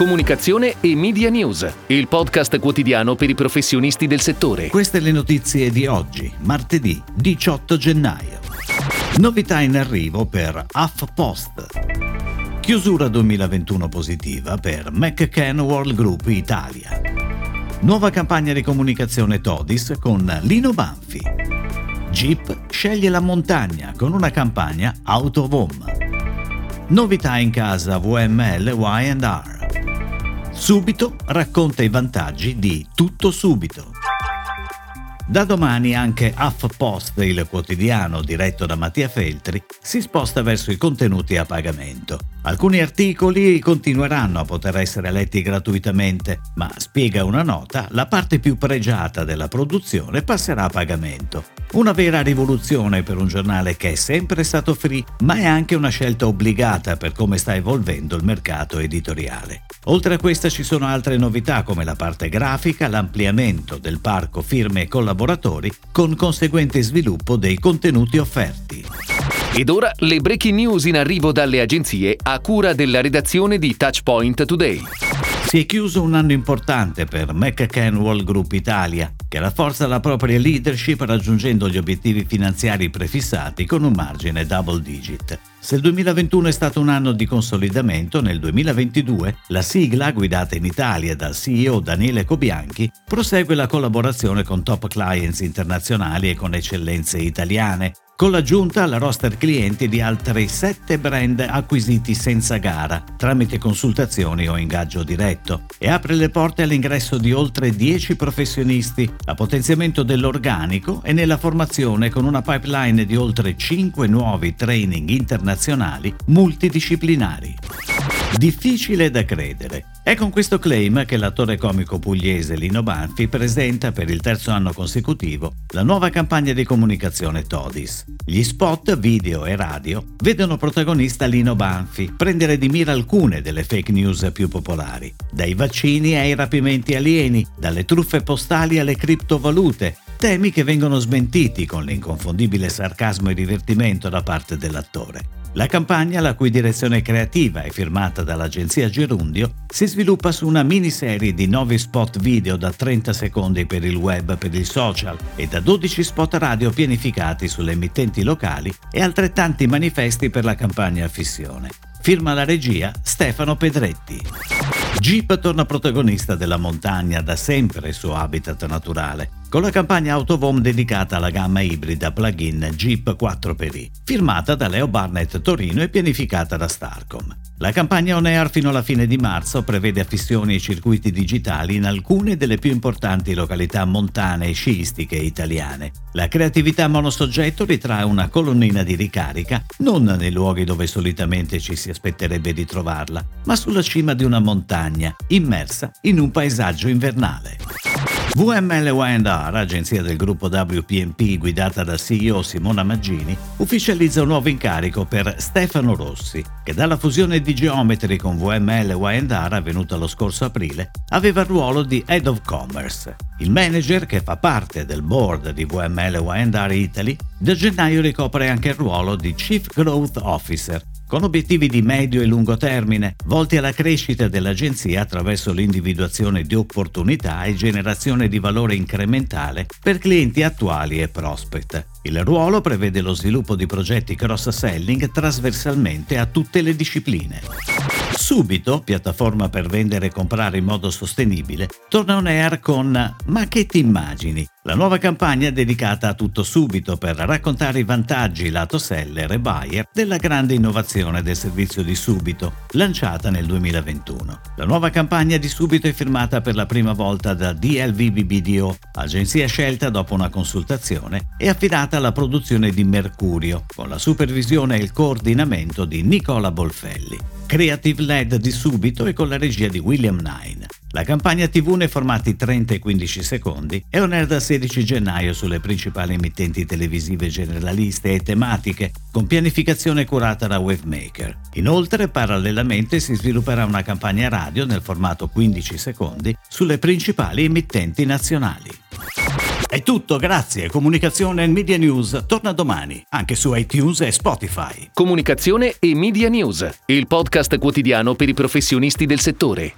Comunicazione e Media News, il podcast quotidiano per i professionisti del settore. Queste le notizie di oggi, martedì 18 gennaio. Novità in arrivo per HuffPost. Chiusura 2021 positiva per McCann World Group Italia. Nuova campagna di comunicazione Todis con Lino Banfi. Jeep sceglie la montagna con una campagna Out of. Novità in casa VML Y&R. Subito racconta i vantaggi di Tutto Subito. Da domani anche HuffPost, il quotidiano diretto da Mattia Feltri, si sposta verso i contenuti a pagamento. Alcuni articoli continueranno a poter essere letti gratuitamente, ma spiega una nota, la parte più pregiata della produzione passerà a pagamento. Una vera rivoluzione per un giornale che è sempre stato free, ma è anche una scelta obbligata per come sta evolvendo il mercato editoriale. Oltre a questa ci sono altre novità come la parte grafica, l'ampliamento del parco firme e collaboratori con conseguente sviluppo dei contenuti offerti. Ed ora le breaking news in arrivo dalle agenzie a cura della redazione di Touchpoint Today. Si è chiuso un anno importante per McCann World Group Italia, che rafforza la propria leadership raggiungendo gli obiettivi finanziari prefissati con un margine double digit. Se il 2021 è stato un anno di consolidamento, nel 2022 la sigla, guidata in Italia dal CEO Daniele Cobianchi, prosegue la collaborazione con top clients internazionali e con eccellenze italiane, con l'aggiunta alla roster clienti di altri 7 brand acquisiti senza gara, tramite consultazioni o ingaggio diretto, e apre le porte all'ingresso di oltre 10 professionisti, a potenziamento dell'organico e nella formazione con una pipeline di oltre 5 nuovi training internazionali multidisciplinari. Difficile da credere. È con questo claim che l'attore comico pugliese Lino Banfi presenta per il terzo anno consecutivo la nuova campagna di comunicazione Todis. Gli spot video e radio vedono protagonista Lino Banfi prendere di mira alcune delle fake news più popolari, dai vaccini ai rapimenti alieni, dalle truffe postali alle criptovalute, temi che vengono smentiti con l'inconfondibile sarcasmo e divertimento da parte dell'attore. La campagna, la cui direzione creativa è firmata dall'agenzia Gerundio, si sviluppa su una miniserie di 9 spot video da 30 secondi per il web per il social e da 12 spot radio pianificati sulle emittenti locali e altrettanti manifesti per la campagna a fissione. Firma la regia Stefano Pedretti. Jeep torna protagonista della montagna da sempre il suo habitat naturale, con la campagna Autovom dedicata alla gamma ibrida plug-in Jeep 4xI, firmata da Leo Barnett Torino e pianificata da Starcom. La campagna on air fino alla fine di marzo prevede affissioni e circuiti digitali in alcune delle più importanti località montane e sciistiche italiane. La creatività monosoggetto ritrae una colonnina di ricarica non nei luoghi dove solitamente ci si aspetterebbe di trovarla, ma sulla cima di una montagna, immersa in un paesaggio invernale. VML Y&R, agenzia del gruppo WPMP guidata da CEO Simona Maggini, ufficializza un nuovo incarico per Stefano Rossi, che dalla fusione di Geometry con VML Y&R avvenuta lo scorso aprile, aveva il ruolo di Head of Commerce. Il manager, che fa parte del board di VML Y&R Italy, da gennaio ricopre anche il ruolo di Chief Growth Officer, con obiettivi di medio e lungo termine, volti alla crescita dell'agenzia attraverso l'individuazione di opportunità e generazione di valore incrementale per clienti attuali e prospect. Il ruolo prevede lo sviluppo di progetti cross-selling trasversalmente a tutte le discipline. Subito, piattaforma per vendere e comprare in modo sostenibile, torna on air con Ma che ti immagini? La nuova campagna è dedicata a tutto subito per raccontare i vantaggi lato seller e buyer della grande innovazione del servizio di Subito, lanciata nel 2021. La nuova campagna di Subito è firmata per la prima volta da DLVBBDO, agenzia scelta dopo una consultazione e affidata alla produzione di Mercurio, con la supervisione e il coordinamento di Nicola Bolfelli. Creative LED di Subito e con la regia di William Nine. La campagna TV nei formati 30 e 15 secondi è on air dal 16 gennaio sulle principali emittenti televisive generaliste e tematiche, con pianificazione curata da Wavemaker. Inoltre, parallelamente si svilupperà una campagna radio nel formato 15 secondi sulle principali emittenti nazionali. È tutto, grazie. Comunicazione e Media News torna domani, anche su iTunes e Spotify. Comunicazione e Media News, il podcast quotidiano per i professionisti del settore.